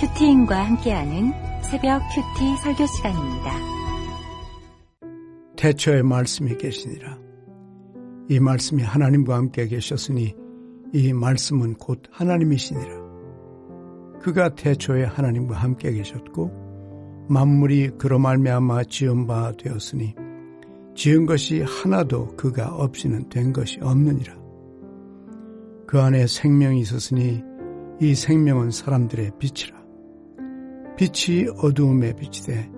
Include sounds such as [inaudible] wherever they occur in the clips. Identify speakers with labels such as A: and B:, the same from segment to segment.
A: 큐티인과 함께하는 새벽 큐티 설교 시간입니다.
B: 태초에 말씀이 계시니라. 이 말씀이 하나님과 함께 계셨으니 이 말씀은 곧 하나님이시니라. 그가 태초에 하나님과 함께 계셨고 만물이 그로 말미암아 지은 바 되었으니 지은 것이 하나도 그가 없이는 된 것이 없느니라. 그 안에 생명이 있었으니 이 생명은 사람들의 빛이라. 빛이 어두움에 비치되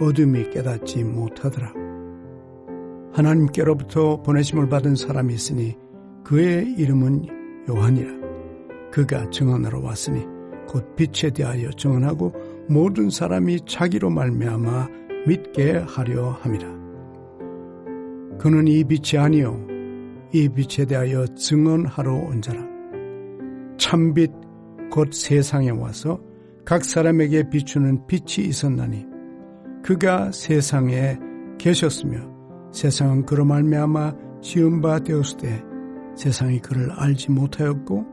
B: 어둠이 깨닫지 못하더라. 하나님께로부터 보내심을 받은 사람이 있으니 그의 이름은 요한이라. 그가 증언하러 왔으니 곧 빛에 대하여 증언하고 모든 사람이 자기로 말미암아 믿게 하려 함이라. 그는 이 빛이 아니요 이 빛에 대하여 증언하러 온 자라. 참빛 곧 세상에 와서 각 사람에게 비추는 빛이 있었나니 그가 세상에 계셨으며 세상은 그로 말미암아 지은 바 되었으되 세상이 그를 알지 못하였고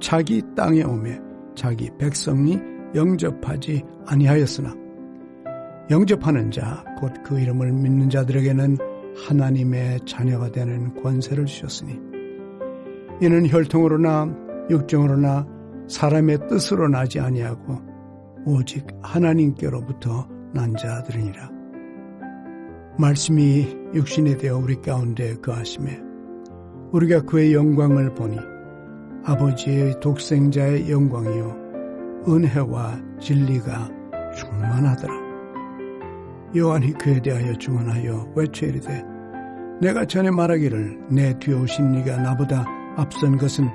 B: 자기 땅에 오매 자기 백성이 영접하지 아니하였으나 영접하는 자 곧 그 이름을 믿는 자들에게는 하나님의 자녀가 되는 권세를 주셨으니 이는 혈통으로나 육정으로나 사람의 뜻으로 나지 아니하고 오직 하나님께로부터 난 자들이니라. 말씀이 육신이 되어 우리 가운데 거하심에 우리가 그의 영광을 보니 아버지의 독생자의 영광이요 은혜와 진리가 충만하더라. 요한이 그에 대하여 중언하여 외쳐이르되 내가 전에 말하기를 내 뒤에 오신 이가 나보다 앞선 것은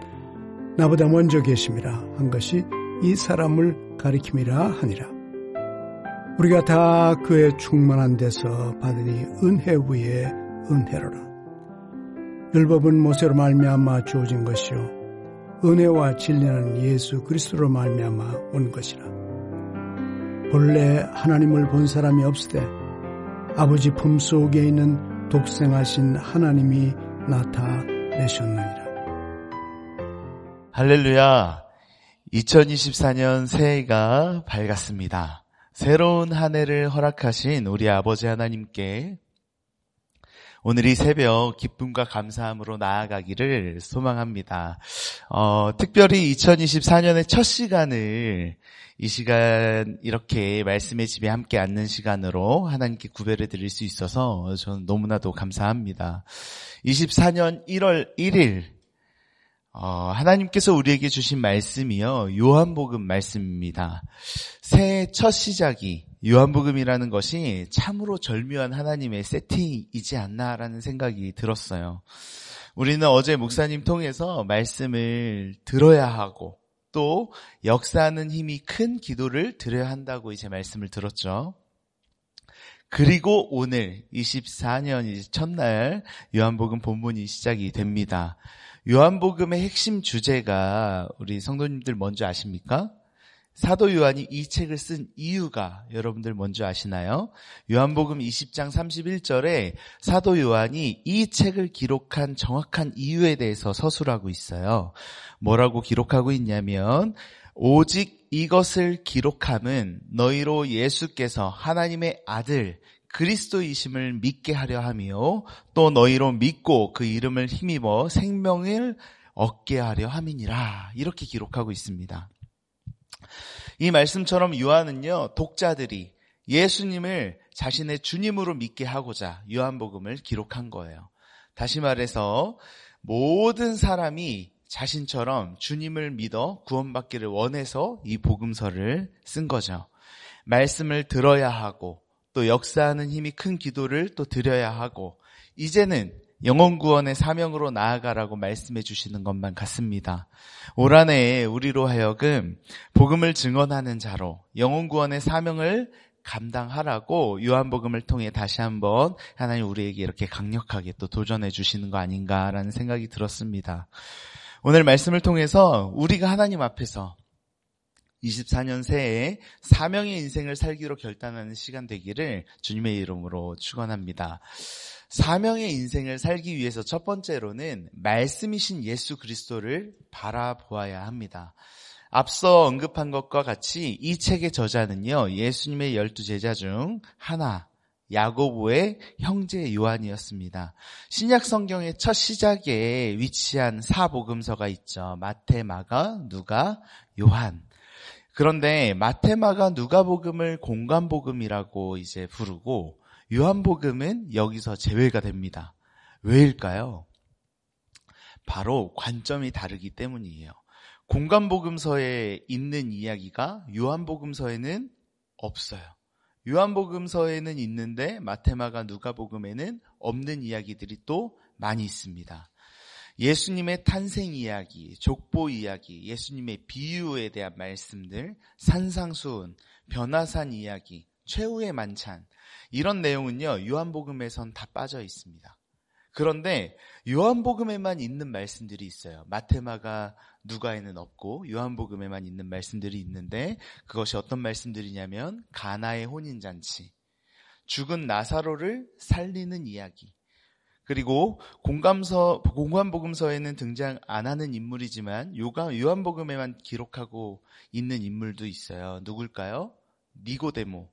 B: 나보다 먼저 계심이라 한 것이 이 사람을 가리킴이라 하니라. 우리가 다 그의 충만한 데서 받으니 은혜 위에 은혜로라. 율법은 모세로 말미암아 주어진 것이요 은혜와 진리는 예수 그리스도로 말미암아 온 것이라. 본래 하나님을 본 사람이 없으되 아버지 품 속에 있는 독생하신 하나님이 나타내셨느니라.
C: 할렐루야. 2024년 새해가 밝았습니다. 새로운 한 해를 허락하신 우리 아버지 하나님께 오늘 이 새벽 기쁨과 감사함으로 나아가기를 소망합니다. 어, 특별히 2024년의 첫 시간을 이 시간 이렇게 말씀의 집에 함께 앉는 시간으로 하나님께 구별해 드릴 수 있어서 저는 너무나도 감사합니다. 24년 1월 1일 어, 하나님께서 우리에게 주신 말씀이요. 요한복음 말씀입니다. 새해 첫 시작이 요한복음이라는 것이 참으로 절묘한 하나님의 세팅이지 않나라는 생각이 들었어요. 우리는 어제 목사님 통해서 말씀을 들어야 하고 또 역사하는 힘이 큰 기도를 드려야 한다고 이제 말씀을 들었죠. 그리고 오늘 24년 첫날 요한복음 본문이 시작이 됩니다. 요한복음의 핵심 주제가 우리 성도님들 먼저 아십니까? 사도 요한이 이 책을 쓴 이유가 여러분들 먼저 아시나요? 요한복음 20장 31절에 사도 요한이 이 책을 기록한 정확한 이유에 대해서 서술하고 있어요. 뭐라고 기록하고 있냐면 오직 이것을 기록함은 너희로 예수께서 하나님의 아들 그리스도이심을 믿게 하려 하며 또 너희로 믿고 그 이름을 힘입어 생명을 얻게 하려 함이니라. 이렇게 기록하고 있습니다. 이 말씀처럼 요한은요, 독자들이 예수님을 자신의 주님으로 믿게 하고자 요한복음을 기록한 거예요. 다시 말해서 모든 사람이 자신처럼 주님을 믿어 구원받기를 원해서 이 복음서를 쓴 거죠. 말씀을 들어야 하고 또 역사하는 힘이 큰 기도를 또 드려야 하고 이제는 영원 구원의 사명으로 나아가라고 말씀해 주시는 것만 같습니다. 올 한해 우리로 하여금 복음을 증언하는 자로 영원 구원의 사명을 감당하라고 요한복음을 통해 다시 한번 하나님 우리에게 이렇게 강력하게 또 도전해 주시는 거 아닌가라는 생각이 들었습니다. 오늘 말씀을 통해서 우리가 하나님 앞에서 24년 새에 사명의 인생을 살기로 결단하는 시간 되기를 주님의 이름으로 축원합니다. 사명의 인생을 살기 위해서 첫 번째로는 말씀이신 예수 그리스도를 바라보아야 합니다. 앞서 언급한 것과 같이 이 책의 저자는요, 예수님의 열두 제자 중 하나, 야고보의 형제 요한이었습니다. 신약 성경의 첫 시작에 위치한 사복음서가 있죠. 마태, 마가, 누가, 요한. 그런데 마태, 마가, 누가복음을 공간복음이라고 이제 부르고 요한복음은 여기서 제외가 됩니다. 왜일까요? 바로 관점이 다르기 때문이에요. 공간복음서에 있는 이야기가 요한복음서에는 없어요. 요한복음서에는 있는데 마테마가 누가복음에는 없는 이야기들이 또 많이 있습니다. 예수님의 탄생 이야기, 족보 이야기, 예수님의 비유에 대한 말씀들, 산상수훈, 변화산 이야기, 최후의 만찬 이런 내용은요. 요한복음에선 다 빠져 있습니다. 그런데 요한복음에만 있는 말씀들이 있어요. 마테마가 누가에는 없고 요한복음에만 있는 말씀들이 있는데 그것이 어떤 말씀들이냐면 가나의 혼인 잔치, 죽은 나사로를 살리는 이야기. 그리고 공감서 공관복음서에는 등장 안 하는 인물이지만 요한복음에만 기록하고 있는 인물도 있어요. 누굴까요? 니고데모.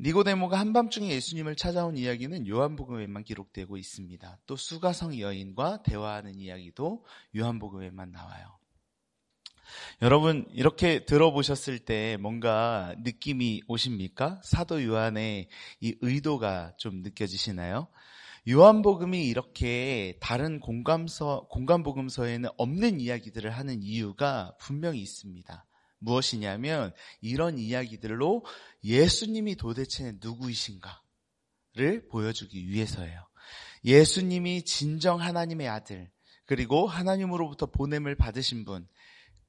C: 니고데모가 한밤중에 예수님을 찾아온 이야기는 요한복음에만 기록되고 있습니다. 또 수가성 여인과 대화하는 이야기도 요한복음에만 나와요. 여러분 이렇게 들어보셨을 때 뭔가 느낌이 오십니까? 사도 요한의 이 의도가 좀 느껴지시나요? 요한복음이 이렇게 다른 공감서 공감복음서에는 없는 이야기들을 하는 이유가 분명히 있습니다. 무엇이냐면 이런 이야기들로 예수님이 도대체 누구이신가를 보여주기 위해서예요. 예수님이 진정 하나님의 아들, 그리고 하나님으로부터 보냄을 받으신 분,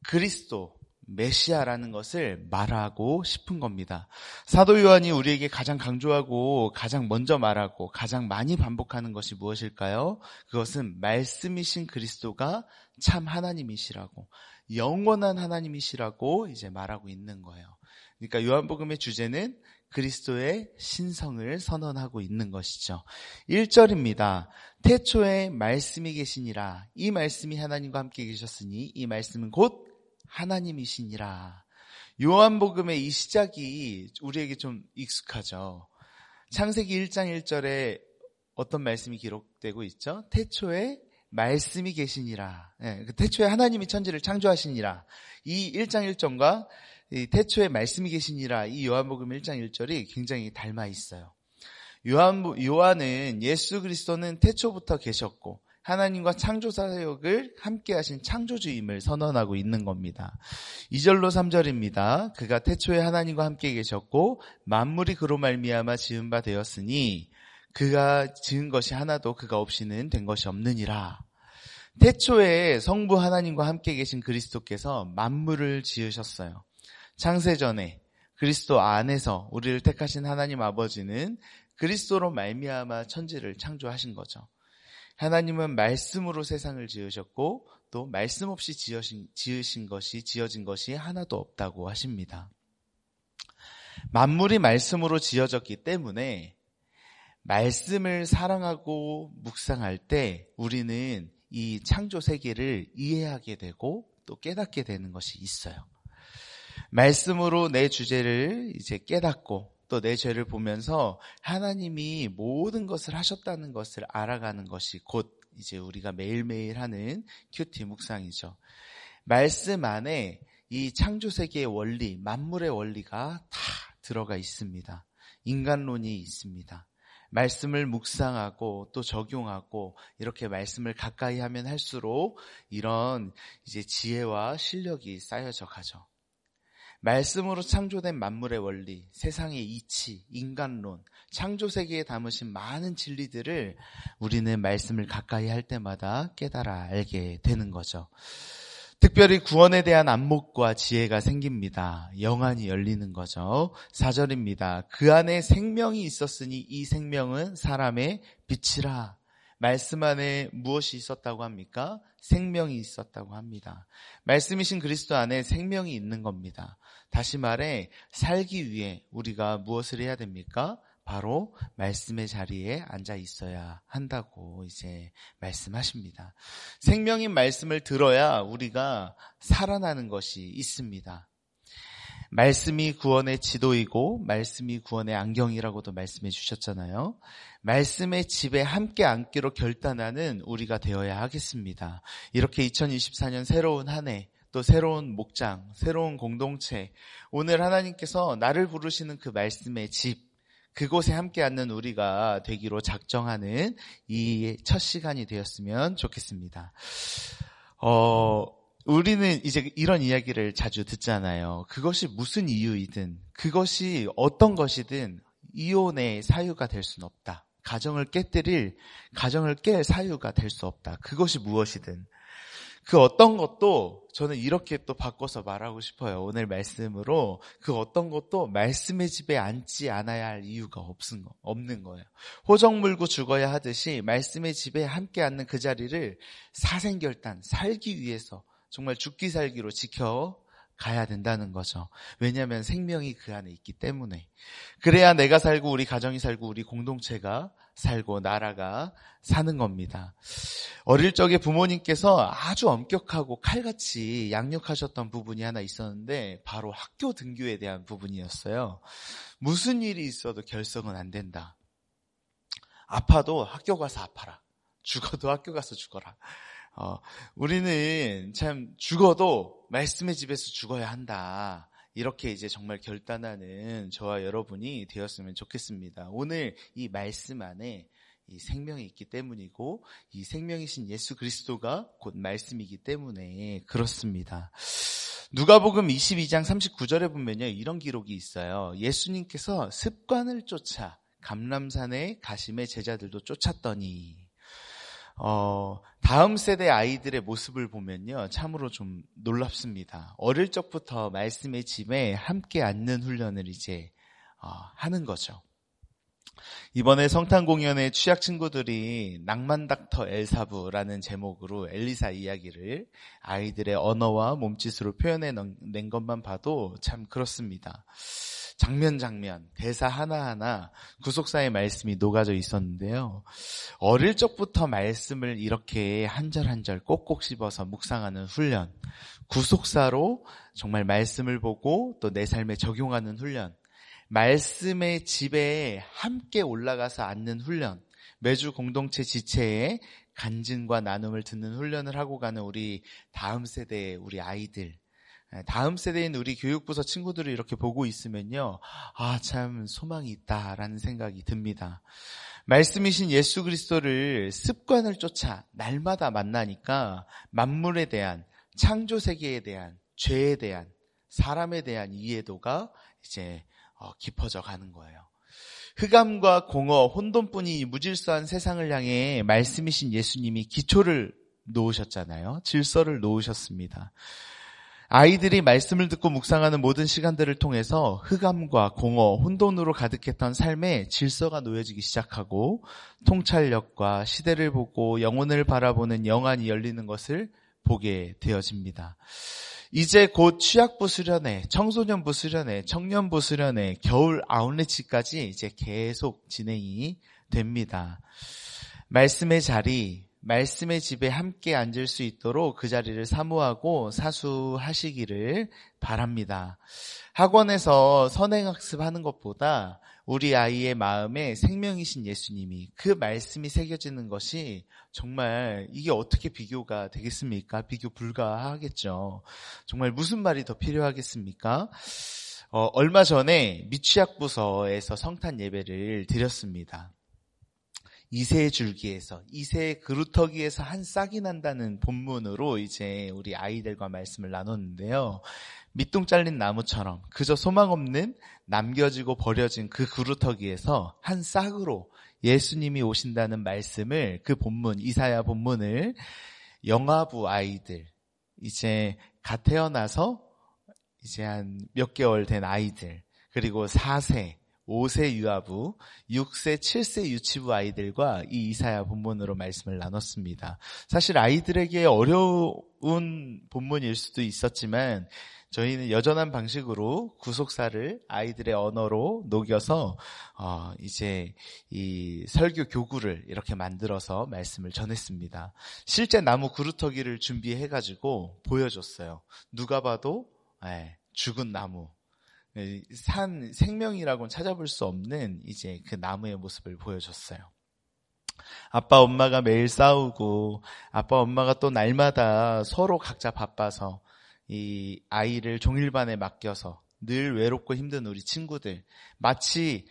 C: 그리스도, 메시아라는 것을 말하고 싶은 겁니다. 사도 요한이 우리에게 가장 강조하고 가장 먼저 말하고 가장 많이 반복하는 것이 무엇일까요? 그것은 말씀이신 그리스도가 참 하나님이시라고 영원한 하나님이시라고 이제 말하고 있는 거예요. 그러니까 요한복음의 주제는 그리스도의 신성을 선언하고 있는 것이죠. 1절입니다. 태초에 말씀이 계시니라. 이 말씀이 하나님과 함께 계셨으니 이 말씀은 곧 하나님이시니라. 요한복음의 이 시작이 우리에게 좀 익숙하죠. 창세기 1장 1절에 어떤 말씀이 기록되고 있죠? 태초에 말씀이 계시니라. 네, 그 태초에 하나님이 천지를 창조하시니라. 이 1장 1절과 이 태초에 말씀이 계시니라 이 요한복음 1장 1절이 굉장히 닮아 있어요. 요한, 요한은 예수 그리스도는 태초부터 계셨고 하나님과 창조 사역을 함께 하신 창조주임을 선언하고 있는 겁니다. 2절로 3절입니다. 그가 태초에 하나님과 함께 계셨고 만물이 그로 말미암아 지은 바 되었으니 그가 지은 것이 하나도 그가 없이는 된 것이 없느니라. 태초에 성부 하나님과 함께 계신 그리스도께서 만물을 지으셨어요. 창세전에 그리스도 안에서 우리를 택하신 하나님 아버지는 그리스도로 말미암아 천지를 창조하신 거죠. 하나님은 말씀으로 세상을 지으셨고 또 말씀 없이 지으신, 지으신 것이 지어진 것이 하나도 없다고 하십니다. 만물이 말씀으로 지어졌기 때문에 말씀을 사랑하고 묵상할 때 우리는 이 창조 세계를 이해하게 되고 또 깨닫게 되는 것이 있어요. 말씀으로 내 주제를 이제 깨닫고 또 내 죄를 보면서 하나님이 모든 것을 하셨다는 것을 알아가는 것이 곧 이제 우리가 매일매일 하는 큐티 묵상이죠. 말씀 안에 이 창조 세계의 원리, 만물의 원리가 다 들어가 있습니다. 인간론이 있습니다. 말씀을 묵상하고 또 적용하고 이렇게 말씀을 가까이 하면 할수록 이런 이제 지혜와 실력이 쌓여져 가죠. 말씀으로 창조된 만물의 원리, 세상의 이치, 인간론, 창조 세계에 담으신 많은 진리들을 우리는 말씀을 가까이 할 때마다 깨달아 알게 되는 거죠. 특별히 구원에 대한 안목과 지혜가 생깁니다. 영안이 열리는 거죠. 4절입니다. 그 안에 생명이 있었으니 이 생명은 사람의 빛이라. 말씀 안에 무엇이 있었다고 합니까? 생명이 있었다고 합니다. 말씀이신 그리스도 안에 생명이 있는 겁니다. 다시 말해 살기 위해 우리가 무엇을 해야 됩니까? 바로 말씀의 자리에 앉아 있어야 한다고 이제 말씀하십니다. 생명인 말씀을 들어야 우리가 살아나는 것이 있습니다. 말씀이 구원의 지도이고 말씀이 구원의 안경이라고도 말씀해 주셨잖아요. 말씀의 집에 함께 앉기로 결단하는 우리가 되어야 하겠습니다. 이렇게 2024년 새로운 한 해, 또 새로운 목장, 새로운 공동체, 오늘 하나님께서 나를 부르시는 그 말씀의 집, 그곳에 함께 앉는 우리가 되기로 작정하는 이 첫 시간이 되었으면 좋겠습니다. 어, 우리는 이제 이런 이야기를 자주 듣잖아요. 그것이 무슨 이유이든, 그것이 어떤 것이든 이혼의 사유가 될 수는 없다. 가정을 깨뜨릴, 가정을 깰 사유가 될 수 없다. 그것이 무엇이든. 그 어떤 것도 저는 이렇게 또 바꿔서 말하고 싶어요. 오늘 말씀으로 그 어떤 것도 말씀의 집에 앉지 않아야 할 이유가 없은 거, 없는 거예요. 호적 물고 죽어야 하듯이 말씀의 집에 함께 앉는 그 자리를 사생결단, 살기 위해서 정말 죽기 살기로 지켜 가야 된다는 거죠. 왜냐하면 생명이 그 안에 있기 때문에. 그래야 내가 살고 우리 가정이 살고 우리 공동체가 살고 나라가 사는 겁니다. 어릴 적에 부모님께서 아주 엄격하고 칼같이 양육하셨던 부분이 하나 있었는데 바로 학교 등교에 대한 부분이었어요. 무슨 일이 있어도 결석은 안 된다. 아파도 학교 가서 아파라. 죽어도 학교 가서 죽어라. 어, 우리는 참 죽어도 말씀의 집에서 죽어야 한다. 이렇게 이제 정말 결단하는 저와 여러분이 되었으면 좋겠습니다. 오늘 이 말씀 안에 이 생명이 있기 때문이고 이 생명이신 예수 그리스도가 곧 말씀이기 때문에 그렇습니다. 누가복음 22장 39절에 보면요. 이런 기록이 있어요. 예수님께서 습관을 쫓아 감람산에 가심의 제자들도 쫓았더니 어, 다음 세대 아이들의 모습을 보면요. 참으로 좀 놀랍습니다. 어릴 적부터 말씀의 집에 함께 앉는 훈련을 이제 어, 하는 거죠. 이번에 성탄 공연에 취약 친구들이 낭만 닥터 엘사부라는 제목으로 엘리사 이야기를 아이들의 언어와 몸짓으로 표현해 낸 것만 봐도 참 그렇습니다. 장면 장면, 대사 하나하나 구속사의 말씀이 녹아져 있었는데요. 어릴 적부터 말씀을 이렇게 한 절 한 절 꼭꼭 씹어서 묵상하는 훈련, 구속사로 정말 말씀을 보고 또 내 삶에 적용하는 훈련, 말씀의 집에 함께 올라가서 앉는 훈련, 매주 공동체 지체에 간증과 나눔을 듣는 훈련을 하고 가는 우리 다음 세대의 우리 아이들, 예, 다음 세대인 우리 교육부서 친구들을 이렇게 보고 있으면요. 아, 참 소망이 있다라는 생각이 듭니다. 말씀이신 예수 그리스도를 습관을 쫓아 날마다 만나니까 만물에 대한 창조 세계에 대한 죄에 대한 사람에 대한 이해도가 이제 어, 깊어져 가는 거예요. 흑암과 공허, 혼돈뿐이 무질서한 세상을 향해 말씀이신 예수님이 기초를 놓으셨잖아요. 질서를 놓으셨습니다. 아이들이 말씀을 듣고 묵상하는 모든 시간들을 통해서 흑암과 공허, 혼돈으로 가득했던 삶에 질서가 놓여지기 시작하고 통찰력과 시대를 보고 영혼을 바라보는 영안이 열리는 것을 보게 되어집니다. 이제 곧 취약부 수련회, 청소년부 수련회, 청년부 수련회, 겨울 아웃레치까지 이제 계속 진행이 됩니다. 말씀의 자리, 말씀의 집에 함께 앉을 수 있도록 그 자리를 사모하고 사수하시기를 바랍니다. 학원에서 선행학습하는 것보다 우리 아이의 마음에 생명이신 예수님이 그 말씀이 새겨지는 것이 정말 이게 어떻게 비교가 되겠습니까? 비교 불가하겠죠. 정말 무슨 말이 더 필요하겠습니까? 어, 얼마 전에 미취학 부서에서 성탄 예배를 드렸습니다. 이세 줄기에서 이세 그루터기에서 한 싹이 난다는 본문으로 이제 우리 아이들과 말씀을 나눴는데요. 밑둥 잘린 나무처럼 그저 소망 없는 남겨지고 버려진 그 그루터기에서 한 싹으로 예수님이 오신다는 말씀을 그 본문 이사야 본문을 영아부 아이들 이제 갓 태어나서 이제 한 몇 개월 된 아이들 그리고 4세, 5세 유아부, 6세, 7세 유치부 아이들과 이 이사야 본문으로 말씀을 나눴습니다. 사실 아이들에게 어려운 본문일 수도 있었지만 저희는 여전한 방식으로 구속사를 아이들의 언어로 녹여서 어 이제 이 설교 교구를 이렇게 만들어서 말씀을 전했습니다. 실제 나무 그루터기를 준비해 가지고 보여줬어요. 누가 봐도 예, 죽은 나무 예, 산 생명이라고는 찾아볼 수 없는 이제 그 나무의 모습을 보여줬어요. 아빠 엄마가 매일 싸우고 아빠 엄마가 또 날마다 서로 각자 바빠서 이 아이를 종일반에 맡겨서 늘 외롭고 힘든 우리 친구들 마치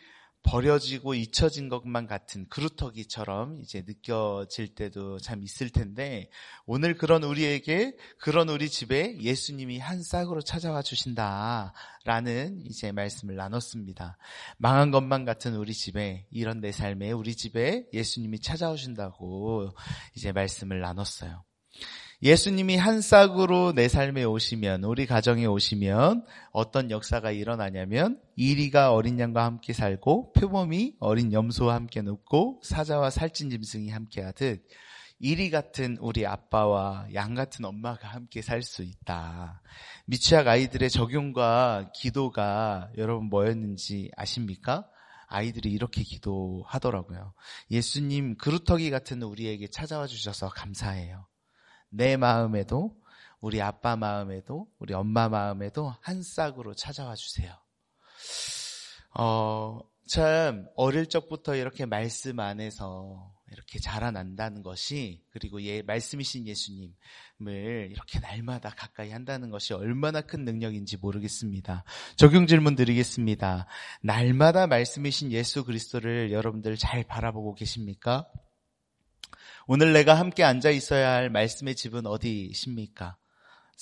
C: 버려지고 잊혀진 것만 같은 그루터기처럼 이제 느껴질 때도 참 있을 텐데 오늘 그런 우리에게 그런 우리 집에 예수님이 한 싹으로 찾아와 주신다라는 이제 말씀을 나눴습니다. 망한 것만 같은 우리 집에 이런 내 삶에 우리 집에 예수님이 찾아오신다고 이제 말씀을 나눴어요. 예수님이 한 싹으로 내 삶에 오시면, 우리 가정에 오시면 어떤 역사가 일어나냐면 이리가 어린 양과 함께 살고 표범이 어린 염소와 함께 눕고 사자와 살찐 짐승이 함께 하듯 이리 같은 우리 아빠와 양 같은 엄마가 함께 살 수 있다. 미취학 아이들의 적용과 기도가 여러분 뭐였는지 아십니까? 아이들이 이렇게 기도하더라고요. 예수님 그루터기 같은 우리에게 찾아와 주셔서 감사해요. 내 마음에도 우리 아빠 마음에도 우리 엄마 마음에도 한 싹으로 찾아와 주세요. 어, 참 어릴 적부터 이렇게 말씀 안에서 이렇게 자라난다는 것이 그리고 예, 말씀이신 예수님을 이렇게 날마다 가까이 한다는 것이 얼마나 큰 능력인지 모르겠습니다. 적용 질문 드리겠습니다. 날마다 말씀이신 예수 그리스도를 여러분들 잘 바라보고 계십니까? 오늘 내가 함께 앉아 있어야 할 말씀의 집은 어디십니까?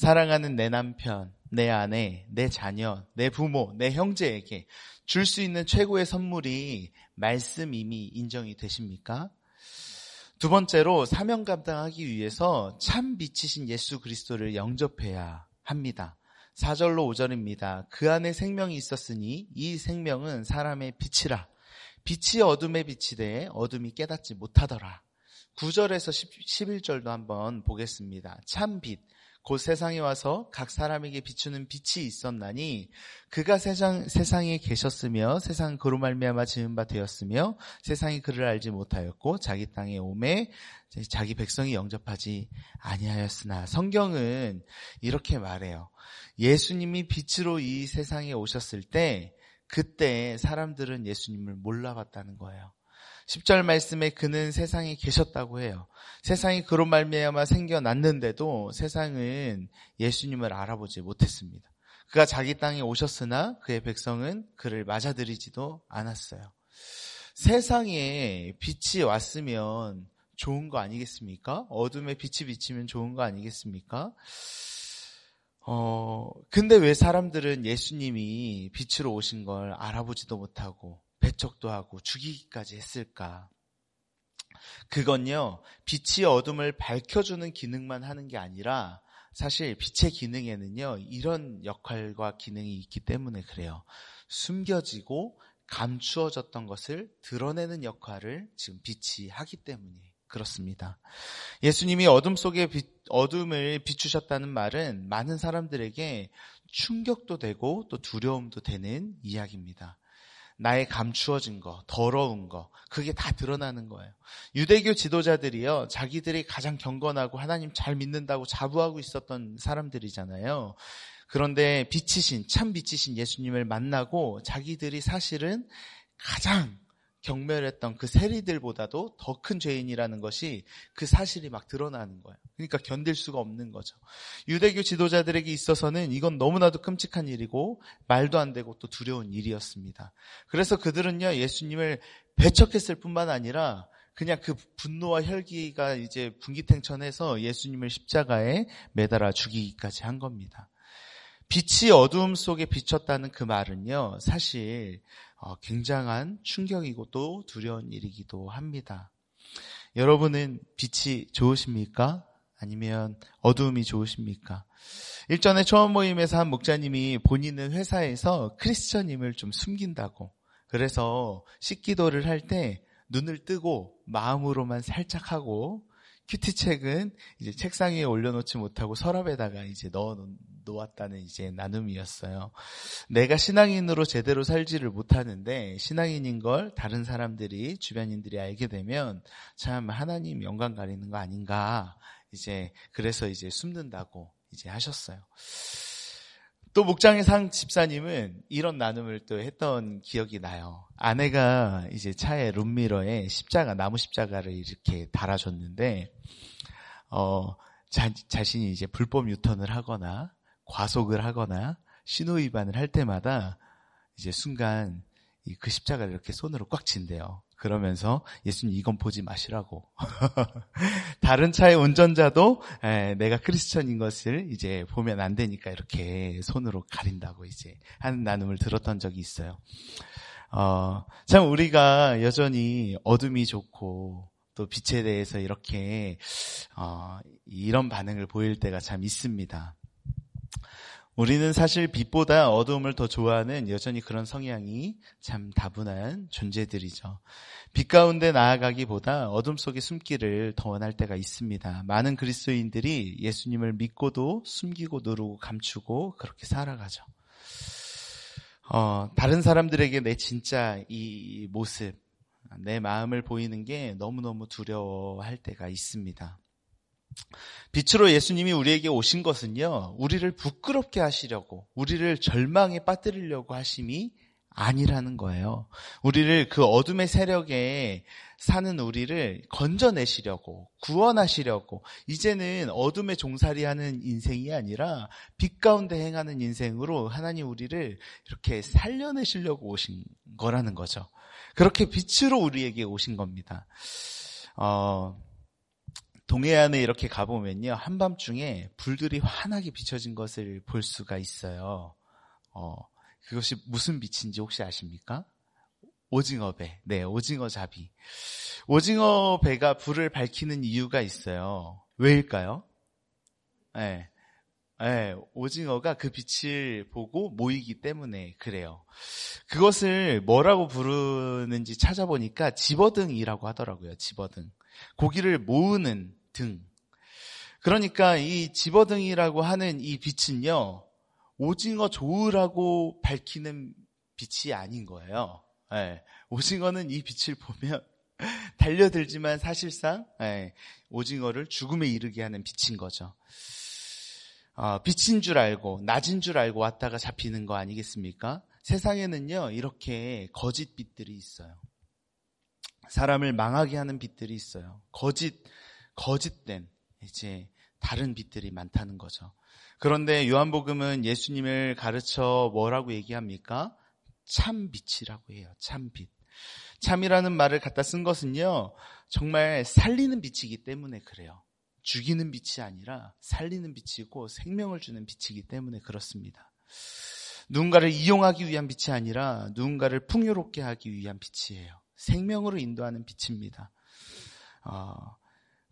C: 사랑하는 내 남편, 내 아내, 내 자녀, 내 부모, 내 형제에게 줄 수 있는 최고의 선물이 말씀 이미 인정이 되십니까? 두 번째로 사명 감당하기 위해서 참 빛이신 예수 그리스도를 영접해야 합니다. 4절로 5절입니다. 그 안에 생명이 있었으니 이 생명은 사람의 빛이라. 빛이 어둠에 비치되 어둠이 깨닫지 못하더라. 9절에서 11절도 한번 보겠습니다. 참 빛. 곧 세상에 와서 각 사람에게 비추는 빛이 있었나니 그가 세상, 세상에 계셨으며 세상 그로 말미암아 지은 바 되었으며 세상이 그를 알지 못하였고 자기 땅에 오매 자기 백성이 영접하지 아니하였으나 성경은 이렇게 말해요. 예수님이 빛으로 이 세상에 오셨을 때 그때 사람들은 예수님을 몰라봤다는 거예요. 10절 말씀에 그는 세상에 계셨다고 해요. 세상이 그로 말미암아 생겨났는데도 세상은 예수님을 알아보지 못했습니다. 그가 자기 땅에 오셨으나 그의 백성은 그를 맞아들이지도 않았어요. 세상에 빛이 왔으면 좋은 거 아니겠습니까? 어둠에 빛이 비치면 좋은 거 아니겠습니까? 어, 근데 왜 사람들은 예수님이 빛으로 오신 걸 알아보지도 못하고 배척도 하고 죽이기까지 했을까? 그건요, 빛이 어둠을 밝혀주는 기능만 하는 게 아니라 사실 빛의 기능에는요, 이런 역할과 기능이 있기 때문에 그래요. 숨겨지고 감추어졌던 것을 드러내는 역할을 지금 빛이 하기 때문에 그렇습니다. 예수님이 어둠 속에 빛, 어둠을 비추셨다는 말은 많은 사람들에게 충격도 되고 또 두려움도 되는 이야기입니다. 나의 감추어진 거, 더러운 거, 그게 다 드러나는 거예요. 유대교 지도자들이요, 자기들이 가장 경건하고 하나님 잘 믿는다고 자부하고 있었던 사람들이잖아요. 그런데 빛이신, 참 빛이신 예수님을 만나고 자기들이 사실은 가장 경멸했던 그 세리들보다도 더 큰 죄인이라는 것이 그 사실이 막 드러나는 거예요. 그러니까 견딜 수가 없는 거죠. 유대교 지도자들에게 있어서는 이건 너무나도 끔찍한 일이고 말도 안 되고 또 두려운 일이었습니다. 그래서 그들은요 예수님을 배척했을 뿐만 아니라 그냥 그 분노와 혈기가 이제 분기탱천해서 예수님을 십자가에 매달아 죽이기까지 한 겁니다. 빛이 어두움 속에 비쳤다는 그 말은요, 사실 어, 굉장한 충격이고 또 두려운 일이기도 합니다. 여러분은 빛이 좋으십니까? 아니면 어두움이 좋으십니까? 일전에 처음 모임에서 한 목자님이 본인은 회사에서 크리스천임을 좀 숨긴다고 그래서 식기도를 할 때 눈을 뜨고 마음으로만 살짝 하고 큐티책은 이제 책상 위에 올려놓지 못하고 서랍에다가 이제 넣어 놓았다는 이제 나눔이었어요. 내가 신앙인으로 제대로 살지를 못하는데 신앙인인 걸 다른 사람들이 주변인들이 알게 되면 참 하나님 영광 가리는 거 아닌가 이제 그래서 이제 숨는다고 이제 하셨어요. 또 목장의 상 집사님은 이런 나눔을 또 했던 기억이 나요. 아내가 이제 차에 룸미러에 십자가 나무 십자가를 이렇게 달아줬는데 어 자, 자신이 이제 불법 유턴을 하거나 과속을 하거나 신호 위반을 할 때마다 이제 순간 그 십자가를 이렇게 손으로 꽉 친대요. 그러면서 예수님 이건 보지 마시라고. [laughs] 다른 차의 운전자도 내가 크리스천인 것을 이제 보면 안 되니까 이렇게 손으로 가린다고 이제 하는 나눔을 들었던 적이 있어요. 어, 참 우리가 여전히 어둠이 좋고 또 빛에 대해서 이렇게 어, 이런 반응을 보일 때가 참 있습니다. 우리는 사실 빛보다 어두움을 더 좋아하는 여전히 그런 성향이 참 다분한 존재들이죠. 빛 가운데 나아가기보다 어둠 속에 숨기를 더 원할 때가 있습니다. 많은 그리스도인들이 예수님을 믿고도 숨기고 누르고 감추고 그렇게 살아가죠. 어, 다른 사람들에게 내 진짜 이 모습, 내 마음을 보이는 게 너무너무 두려워할 때가 있습니다. 빛으로 예수님이 우리에게 오신 것은요, 우리를 부끄럽게 하시려고, 우리를 절망에 빠뜨리려고 하심이 아니라는 거예요. 우리를 그 어둠의 세력에 사는 우리를 건져내시려고, 구원하시려고, 이제는 어둠의 종살이 하는 인생이 아니라 빛 가운데 행하는 인생으로 하나님 우리를 이렇게 살려내시려고 오신 거라는 거죠. 그렇게 빛으로 우리에게 오신 겁니다. 어, 동해안에 이렇게 가보면요. 한밤중에 불들이 환하게 비춰진 것을 볼 수가 있어요. 어, 그것이 무슨 빛인지 혹시 아십니까? 오징어 배. 네, 오징어 잡이. 오징어 배가 불을 밝히는 이유가 있어요. 왜일까요? 네. 네, 오징어가 그 빛을 보고 모이기 때문에 그래요. 그것을 뭐라고 부르는지 찾아보니까 집어등이라고 하더라고요. 집어등. 고기를 모으는 등. 그러니까 이 집어등이라고 하는 이 빛은요, 오징어 좋으라고 밝히는 빛이 아닌 거예요. 네, 오징어는 이 빛을 보면 [laughs] 달려들지만 사실상 네, 오징어를 죽음에 이르게 하는 빛인 거죠. 어, 빛인 줄 알고 낮은 줄 알고 왔다가 잡히는 거 아니겠습니까? 세상에는요 이렇게 거짓 빛들이 있어요. 사람을 망하게 하는 빛들이 있어요. 거짓 거짓된 이제 다른 빛들이 많다는 거죠. 그런데 요한복음은 예수님을 가르쳐 뭐라고 얘기합니까? 참 빛이라고 해요. 참 빛. 참이라는 말을 갖다 쓴 것은요, 정말 살리는 빛이기 때문에 그래요. 죽이는 빛이 아니라 살리는 빛이고 생명을 주는 빛이기 때문에 그렇습니다. 누군가를 이용하기 위한 빛이 아니라 누군가를 풍요롭게 하기 위한 빛이에요. 생명으로 인도하는 빛입니다. 어,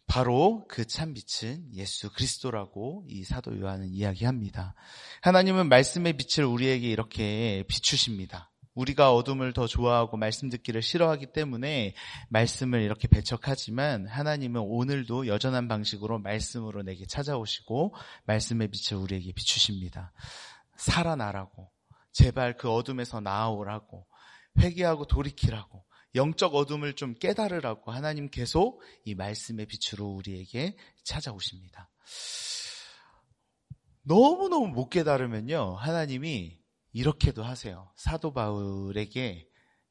C: 바로 그 참 빛은 예수 그리스도라고 이 사도 요한은 이야기합니다. 하나님은 말씀의 빛을 우리에게 이렇게 비추십니다. 우리가 어둠을 더 좋아하고 말씀 듣기를 싫어하기 때문에 말씀을 이렇게 배척하지만 하나님은 오늘도 여전한 방식으로 말씀으로 내게 찾아오시고 말씀의 빛을 우리에게 비추십니다. 살아나라고 제발 그 어둠에서 나아오라고 회개하고 돌이키라고 영적 어둠을 좀 깨달으라고 하나님 계속 이 말씀의 빛으로 우리에게 찾아오십니다. 너무너무 못 깨달으면요. 하나님이 이렇게도 하세요. 사도 바울에게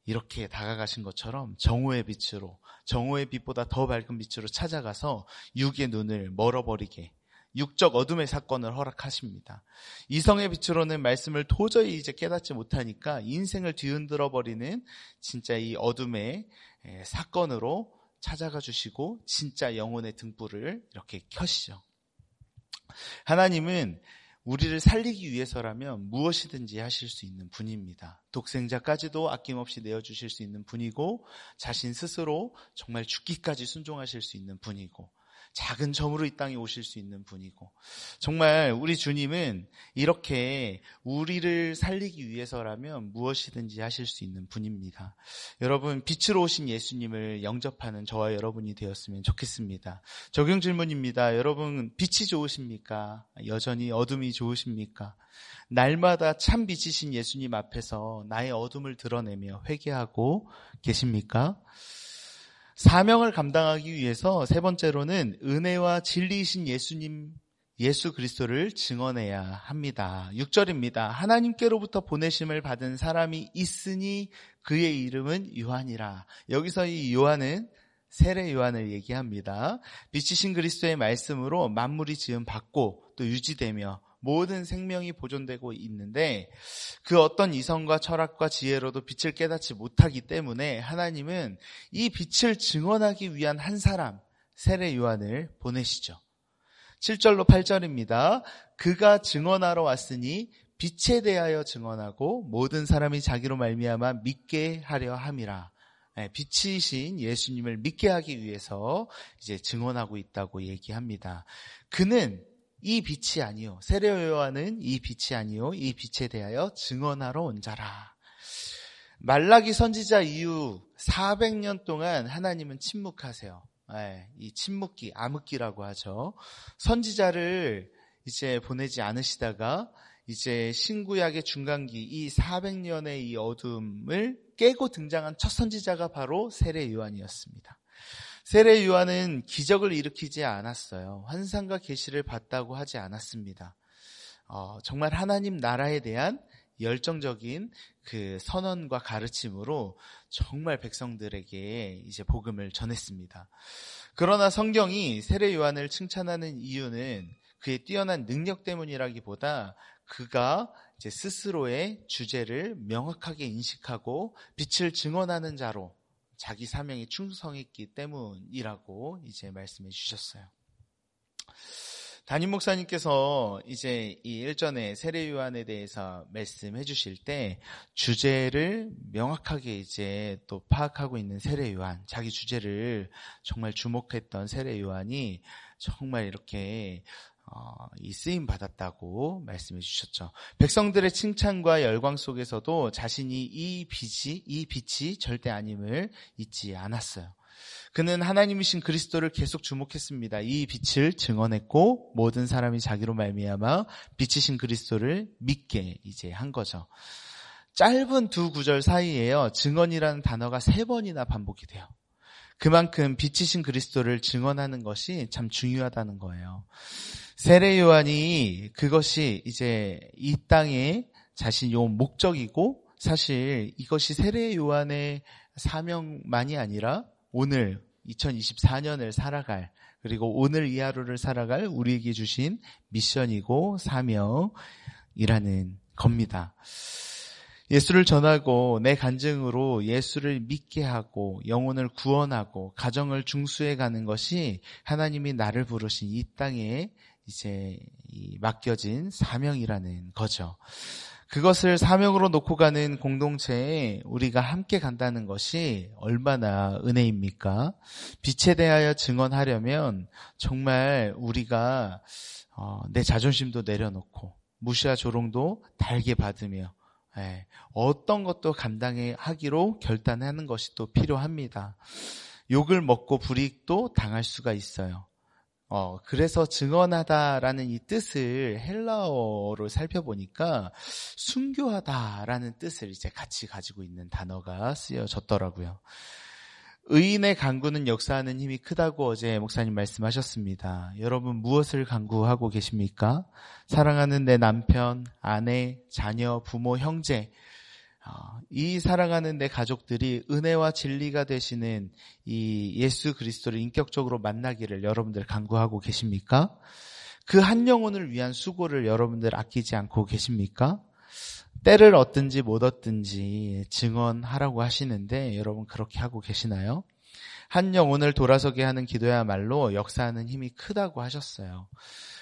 C: 이렇게 다가가신 것처럼 정오의 빛으로, 정오의 빛보다 더 밝은 빛으로 찾아가서 육의 눈을 멀어버리게 육적 어둠의 사건을 허락하십니다. 이성의 빛으로는 말씀을 도저히 이제 깨닫지 못하니까 인생을 뒤흔들어 버리는 진짜 이 어둠의 사건으로 찾아가 주시고 진짜 영혼의 등불을 이렇게 켜시죠. 하나님은 우리를 살리기 위해서라면 무엇이든지 하실 수 있는 분입니다. 독생자까지도 아낌없이 내어주실 수 있는 분이고 자신 스스로 정말 죽기까지 순종하실 수 있는 분이고 작은 점으로 이 땅에 오실 수 있는 분이고 정말 우리 주님은 이렇게 우리를 살리기 위해서라면 무엇이든지 하실 수 있는 분입니다. 여러분 빛으로 오신 예수님을 영접하는 저와 여러분이 되었으면 좋겠습니다. 적용 질문입니다. 여러분 빛이 좋으십니까? 여전히 어둠이 좋으십니까? 날마다 참 빛이신 예수님 앞에서 나의 어둠을 드러내며 회개하고 계십니까? 사명을 감당하기 위해서 세 번째로는 은혜와 진리이신 예수님 예수 그리스도를 증언해야 합니다. 6절입니다. 하나님께로부터 보내심을 받은 사람이 있으니 그의 이름은 요한이라. 여기서 이 요한은 세례 요한을 얘기합니다. 빛이신 그리스도의 말씀으로 만물이 지음 받고 또 유지되며 모든 생명이 보존되고 있는데 그 어떤 이성과 철학과 지혜로도 빛을 깨닫지 못하기 때문에 하나님은 이 빛을 증언하기 위한 한 사람 세례 요한을 보내시죠. 7절로 8절입니다. 그가 증언하러 왔으니 빛에 대하여 증언하고 모든 사람이 자기로 말미암아 믿게 하려 함이라. 네, 빛이신 예수님을 믿게 하기 위해서 이제 증언하고 있다고 얘기합니다. 그는 이 빛이 아니요. 세례 요한은 이 빛이 아니요. 이 빛에 대하여 증언하러 온 자라. 말라기 선지자 이후 400년 동안 하나님은 침묵하세요. 네, 이 침묵기, 암흑기라고 하죠. 선지자를 이제 보내지 않으시다가 이제 신구약의 중간기 이 400년의 이 어둠을 깨고 등장한 첫 선지자가 바로 세례 요한이었습니다. 세례 요한은 기적을 일으키지 않았어요. 환상과 계시를 봤다고 하지 않았습니다. 어, 정말 하나님 나라에 대한 열정적인 그 선언과 가르침으로 정말 백성들에게 이제 복음을 전했습니다. 그러나 성경이 세례 요한을 칭찬하는 이유는 그의 뛰어난 능력 때문이라기보다 그가 이제 스스로의 주제를 명확하게 인식하고 빛을 증언하는 자로 자기 사명에 충성했기 때문이라고 이제 말씀해 주셨어요. 담임 목사님께서 이제 이 일전에 세례 요한에 대해서 말씀해 주실 때 주제를 명확하게 이제 또 파악하고 있는 세례 요한, 자기 주제를 정말 주목했던 세례 요한이 정말 이렇게 어, 이 쓰임 받았다고 말씀해 주셨죠. 백성들의 칭찬과 열광 속에서도 자신이 이 빛이 이 빛이 절대 아님을 잊지 않았어요. 그는 하나님이신 그리스도를 계속 주목했습니다. 이 빛을 증언했고 모든 사람이 자기로 말미암아 빛이신 그리스도를 믿게 이제 한 거죠. 짧은 두 구절 사이에요. 증언이라는 단어가 세 번이나 반복이 돼요. 그만큼 빛이신 그리스도를 증언하는 것이 참 중요하다는 거예요. 세례 요한이 그것이 이제 이 땅에 자신이 온 목적이고 사실 이것이 세례 요한의 사명만이 아니라 오늘 2024년을 살아갈 그리고 오늘 이 하루를 살아갈 우리에게 주신 미션이고 사명이라는 겁니다. 예수를 전하고 내 간증으로 예수를 믿게 하고 영혼을 구원하고 가정을 중수해 가는 것이 하나님이 나를 부르신 이 땅에 이제 맡겨진 사명이라는 거죠. 그것을 사명으로 놓고 가는 공동체에 우리가 함께 간다는 것이 얼마나 은혜입니까? 빛에 대하여 증언하려면 정말 우리가 어, 내 자존심도 내려놓고 무시와 조롱도 달게 받으며 예, 어떤 것도 감당하기로 결단하는 것이 또 필요합니다. 욕을 먹고 불이익도 당할 수가 있어요. 어, 그래서 증언하다라는 이 뜻을 헬라어로 살펴보니까 순교하다라는 뜻을 이제 같이 가지고 있는 단어가 쓰여졌더라고요. 의인의 강구는 역사하는 힘이 크다고 어제 목사님 말씀하셨습니다. 여러분 무엇을 강구하고 계십니까? 사랑하는 내 남편, 아내, 자녀, 부모, 형제, 어, 이 사랑하는 내 가족들이 은혜와 진리가 되시는 이 예수 그리스도를 인격적으로 만나기를 여러분들 간구하고 계십니까? 그 한 영혼을 위한 수고를 여러분들 아끼지 않고 계십니까? 때를 얻든지 못 얻든지 증언하라고 하시는데 여러분 그렇게 하고 계시나요? 한 영혼을 돌아서게 하는 기도야말로 역사하는 힘이 크다고 하셨어요.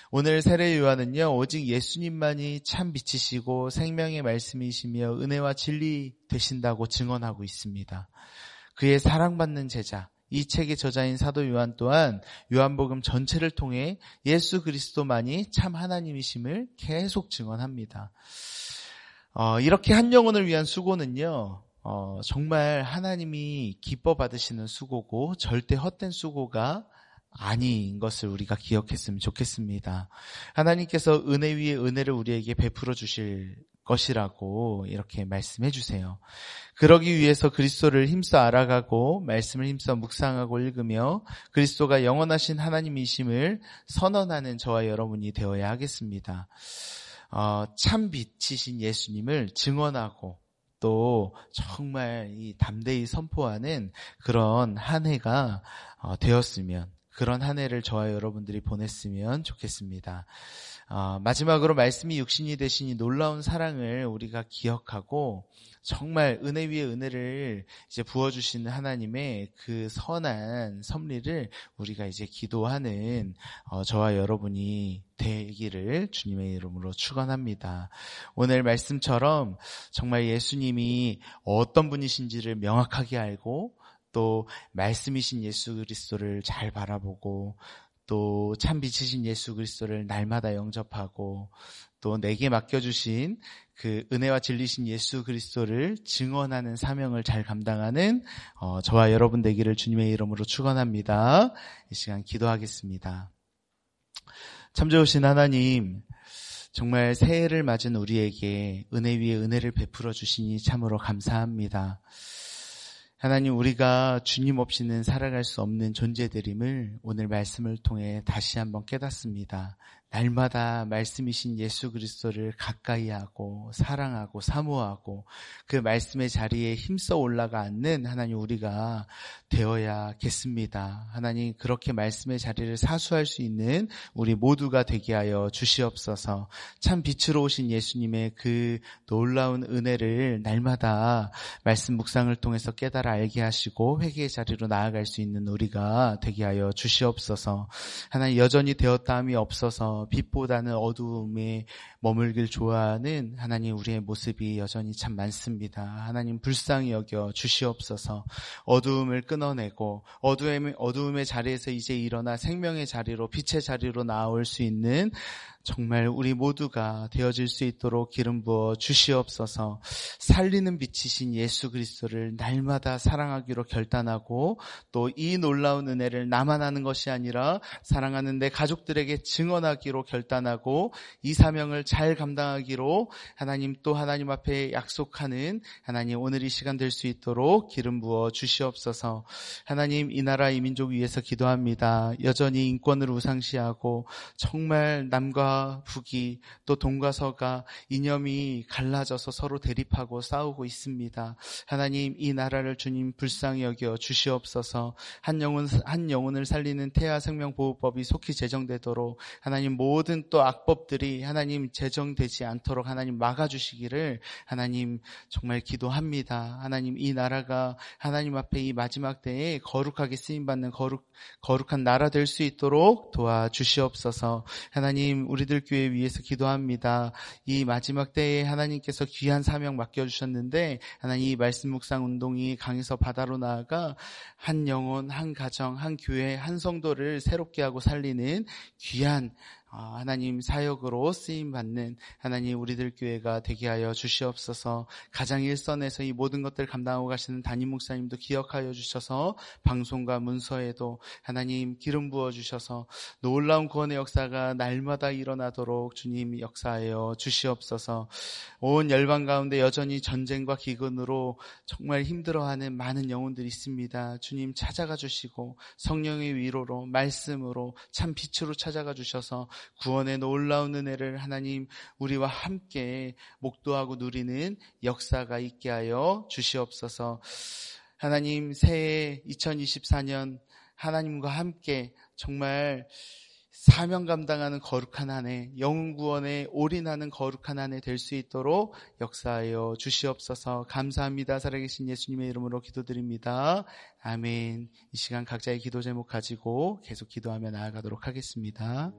C: 오늘 세례 요한은요, 오직 예수님만이 참 빛이시고 생명의 말씀이시며 은혜와 진리 되신다고 증언하고 있습니다. 그의 사랑받는 제자, 이 책의 저자인 사도 요한 또한 요한복음 전체를 통해 예수 그리스도만이 참 하나님이심을 계속 증언합니다. 어, 이렇게 한 영혼을 위한 수고는요, 어, 정말 하나님이 기뻐 받으시는 수고고 절대 헛된 수고가 아닌 것을 우리가 기억했으면 좋겠습니다. 하나님께서 은혜 위에 은혜를 우리에게 베풀어 주실 것이라고 이렇게 말씀해 주세요. 그러기 위해서 그리스도를 힘써 알아가고 말씀을 힘써 묵상하고 읽으며 그리스도가 영원하신 하나님이심을 선언하는 저와 여러분이 되어야 하겠습니다. 어, 참 빛이신 예수님을 증언하고 또 정말 이 담대히 선포하는 그런 한 해가 어, 되었으면 그런 한 해를 저와 여러분들이 보냈으면 좋겠습니다. 어, 마지막으로 말씀이 육신이 이 놀라운 사랑을 우리가 기억하고 정말 은혜 위에 은혜를 이제 부어주시는 하나님의 그 선한 섭리를 우리가 이제 기도하는 어, 저와 여러분이 되기를 주님의 이름으로 축원합니다. 오늘 말씀처럼 정말 예수님이 어떤 분이신지를 명확하게 알고 또 말씀이신 예수 그리스도를 잘 바라보고 또 참 빛이신 예수 그리스도를 날마다 영접하고 또 내게 맡겨주신 그 은혜와 진리신 예수 그리스도를 증언하는 사명을 잘 감당하는 어, 저와 여러분 되기를 주님의 이름으로 축원합니다. 이 시간 기도하겠습니다. 참 좋으신 하나님, 정말 새해를 맞은 우리에게 은혜 위에 은혜를 베풀어 주시니 참으로 감사합니다. 하나님 우리가 주님 없이는 살아갈 수 없는 존재들임을 오늘 말씀을 통해 다시 한번 깨닫습니다. 날마다 말씀이신 예수 그리스도를 가까이 하고 사랑하고 사모하고 그 말씀의 자리에 힘써 올라가 앉는 하나님 우리가 되어야겠습니다. 하나님 그렇게 말씀의 자리를 사수할 수 있는 우리 모두가 되게 하여 주시옵소서. 참 빛으로 오신 예수님의 그 놀라운 은혜를 날마다 말씀 묵상을 통해서 깨달아 알게 하시고 회개의 자리로 나아갈 수 있는 우리가 되게 하여 주시옵소서. 하나님 여전히 되었다함이 없어서 빛보다는 어두움에 머물길 좋아하는 하나님 우리의 모습이 여전히 참 많습니다. 하나님 불쌍히 여겨 주시옵소서 어두움을 끊 어내고 어두움의, 어두움의 자리에서 이제 일어나 생명의 자리로 빛의 자리로 나올 수 있는 정말 우리 모두가 되어질 수 있도록 기름 부어 주시옵소서. 살리는 빛이신 예수 그리스도를 날마다 사랑하기로 결단하고 또 이 놀라운 은혜를 나만 하는 것이 아니라 사랑하는 내 가족들에게 증언하기로 결단하고 이 사명을 잘 감당하기로 하나님 또 하나님 앞에 약속하는 하나님 오늘 이 시간 될 수 있도록 기름 부어 주시옵소서. 하나님 이 나라 이 민족 위해서 기도합니다. 여전히 인권을 우상시하고 정말 남과 북이 또 동과 서가 이념이 갈라져서 서로 대립하고 싸우고 있습니다. 하나님 이 나라를 주님 불쌍히 여겨 주시옵소서. 한 영혼 한 영혼을 살리는 태아 생명 보호법이 속히 제정되도록 하나님 모든 또 악법들이 하나님 제정되지 않도록 하나님 막아 주시기를 하나님 정말 기도합니다. 하나님 이 나라가 하나님 앞에 이 마지막 때에 거룩하게 쓰임 받는 거룩 거룩한 나라 될 수 있도록 도와 주시옵소서. 하나님 우리 우리들 교회 위해서 기도합니다. 이 마지막 때에 하나님께서 귀한 사명 맡겨주셨는데 하나님 이 말씀 묵상 운동이 강에서 바다로 나아가 한 영혼, 한 가정, 한 교회, 한 성도를 새롭게 하고 살리는 귀한 아, 하나님 사역으로 쓰임 받는 하나님 우리들 교회가 되게 하여 주시옵소서. 가장 일선에서 이 모든 것들을 감당하고 가시는 담임 목사님도 기억하여 주셔서 방송과 문서에도 하나님 기름 부어 주셔서 놀라운 구원의 역사가 날마다 일어나도록 주님 역사하여 주시옵소서. 온 열방 가운데 여전히 전쟁과 기근으로 정말 힘들어하는 많은 영혼들이 있습니다. 주님 찾아가 주시고 성령의 위로로 말씀으로 참 빛으로 찾아가 주셔서 구원의 놀라운 은혜를 하나님 우리와 함께 목도하고 누리는 역사가 있게 하여 주시옵소서. 하나님 새해 2024년 하나님과 함께 정말 사명 감당하는 거룩한 한 해, 영웅 구원에 올인하는 거룩한 한 해 될 수 있도록 역사하여 주시옵소서. 감사합니다. 살아계신 예수님의 이름으로 기도드립니다. 아멘. 이 시간 각자의 기도 제목 가지고 계속 기도하며 나아가도록 하겠습니다.